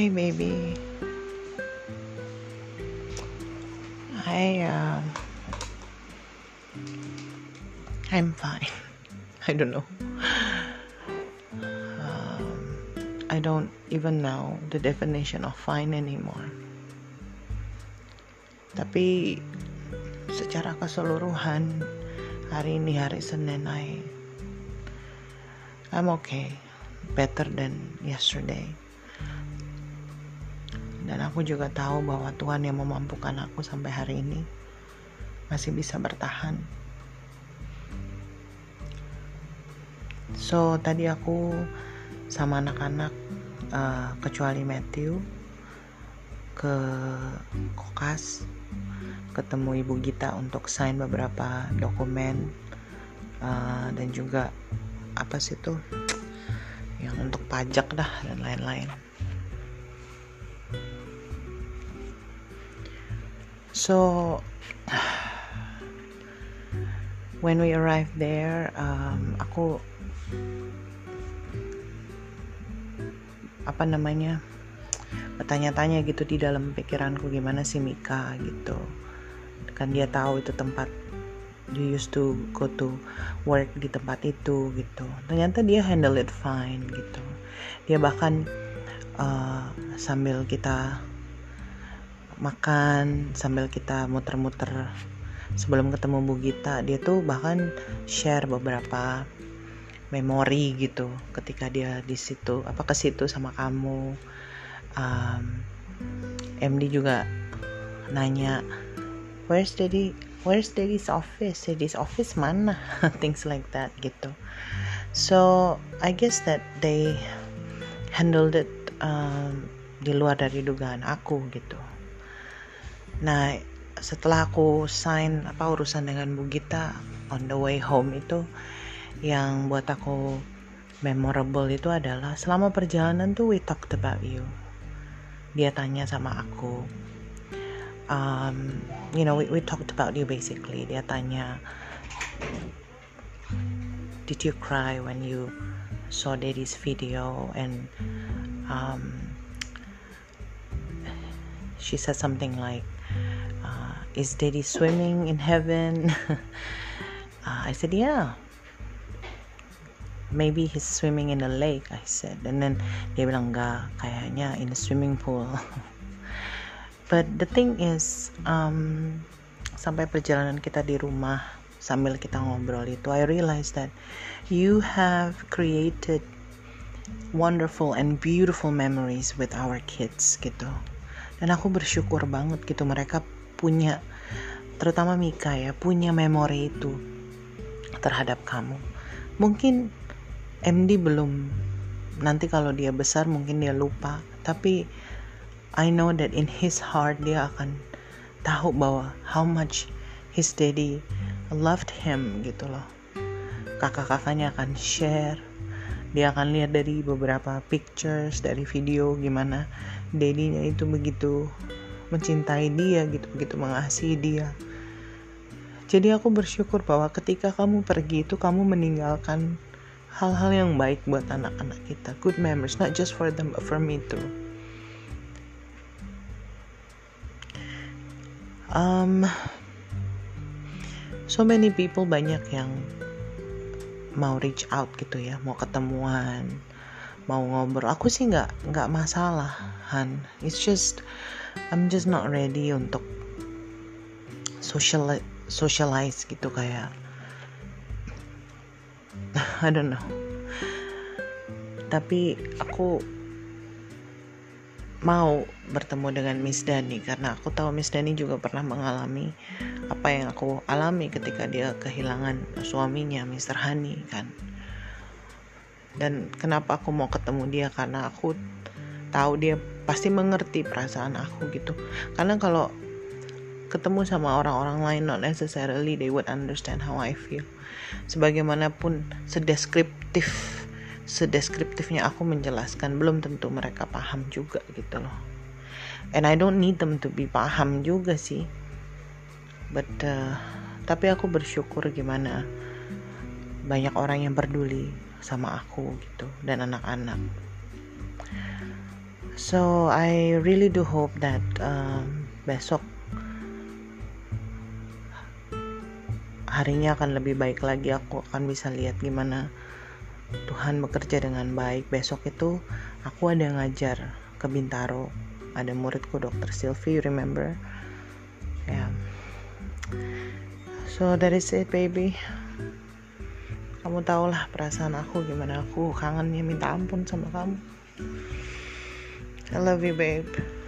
Hey, baby. I, uh, I'm fine. I don't know. Um, I don't even know the definition of fine anymore. Tapi secara keseluruhan hari ini hari Senin I I'm okay better than yesterday dan aku juga tahu bahwa Tuhan yang memampukan aku sampai hari ini masih bisa bertahan so tadi aku sama anak-anak uh, kecuali Matthew ke kokas ketemu Ibu Gita untuk sign beberapa dokumen uh, dan juga apa sih tuh yang untuk pajak dah dan lain-lain. So when we arrived there, um, aku apa namanya bertanya-tanya gitu di dalam pikiranku gimana sih Mika? gitu. Kan dia tahu itu tempat you used to go to work di tempat itu gitu. Ternyata dia handle it fine gitu. Dia bahkan uh, sambil kita makan sambil kita muter-muter sebelum ketemu Bu Gita. Dia tuh bahkan share beberapa memori gitu ketika dia di situ apa ke situ sama kamu. Um, MD juga nanya where's daddy where's daddy's office? Daddy's office mana? Things like that gitu. So I guess that they handled it um, di luar dari dugaan aku gitu nah setelah aku sign apa urusan dengan Bu Gita on the way home itu yang buat aku memorable itu adalah selama perjalanan tuh we talked about you. Dia tanya sama aku um, you know we, we talked about you basically. Dia tanya did you cry when you saw daddy's video? And um, she said something like is daddy swimming in heaven? Uh, I said yeah. Maybe he's swimming in a lake I said. And then dia bilang enggak kayaknya in a swimming pool. But the thing is um, sampai perjalanan kita di rumah sambil kita ngobrol itu I realize that you have created wonderful and beautiful memories with our kids gitu. Dan aku bersyukur banget gitu mereka punya terutama Mika ya punya memori itu terhadap kamu mungkin MD belum nanti kalau dia besar mungkin dia lupa tapi I know that in his heart dia akan tahu bahwa how much his daddy loved him gitu loh. Kakak-kakaknya akan share. Dia akan lihat dari beberapa pictures, dari video gimana daddy-nya itu begitu mencintai dia gitu, begitu mengasihi dia. Jadi aku bersyukur bahwa ketika kamu pergi itu kamu meninggalkan hal-hal yang baik buat anak-anak kita. Good memories, not just for them but for me too. um, so many people banyak yang mau reach out gitu ya mau ketemuan mau ngobrol. Aku sih nggak nggak masalah Han. It's just I'm just not ready untuk social socialize gitu kayak I don't know. Tapi aku mau bertemu dengan Miss Dani karena aku tahu Miss Dani juga pernah mengalami apa yang aku alami ketika dia kehilangan suaminya Mr. Hani kan dan kenapa aku mau ketemu dia? Karena aku tahu dia pasti mengerti perasaan aku gitu. Karena kalau ketemu sama orang-orang lain not necessarily they would understand how I feel. Sebagaimanapun sedeskriptif sedeskriptifnya aku menjelaskan belum tentu mereka paham juga gitu loh. And I don't need them to be paham juga sih. But uh, tapi aku bersyukur gimana banyak orang yang peduli sama aku gitu dan anak-anak. So I really do hope that um, besok harinya akan lebih baik lagi. Aku akan bisa lihat gimana Tuhan bekerja dengan baik. Besok itu aku ada ngajar ke Bintaro. Ada muridku dokter Sylvie you remember? Yeah so that is it baby kamu tau lah perasaan aku gimana aku kangennya minta ampun sama kamu. I love you babe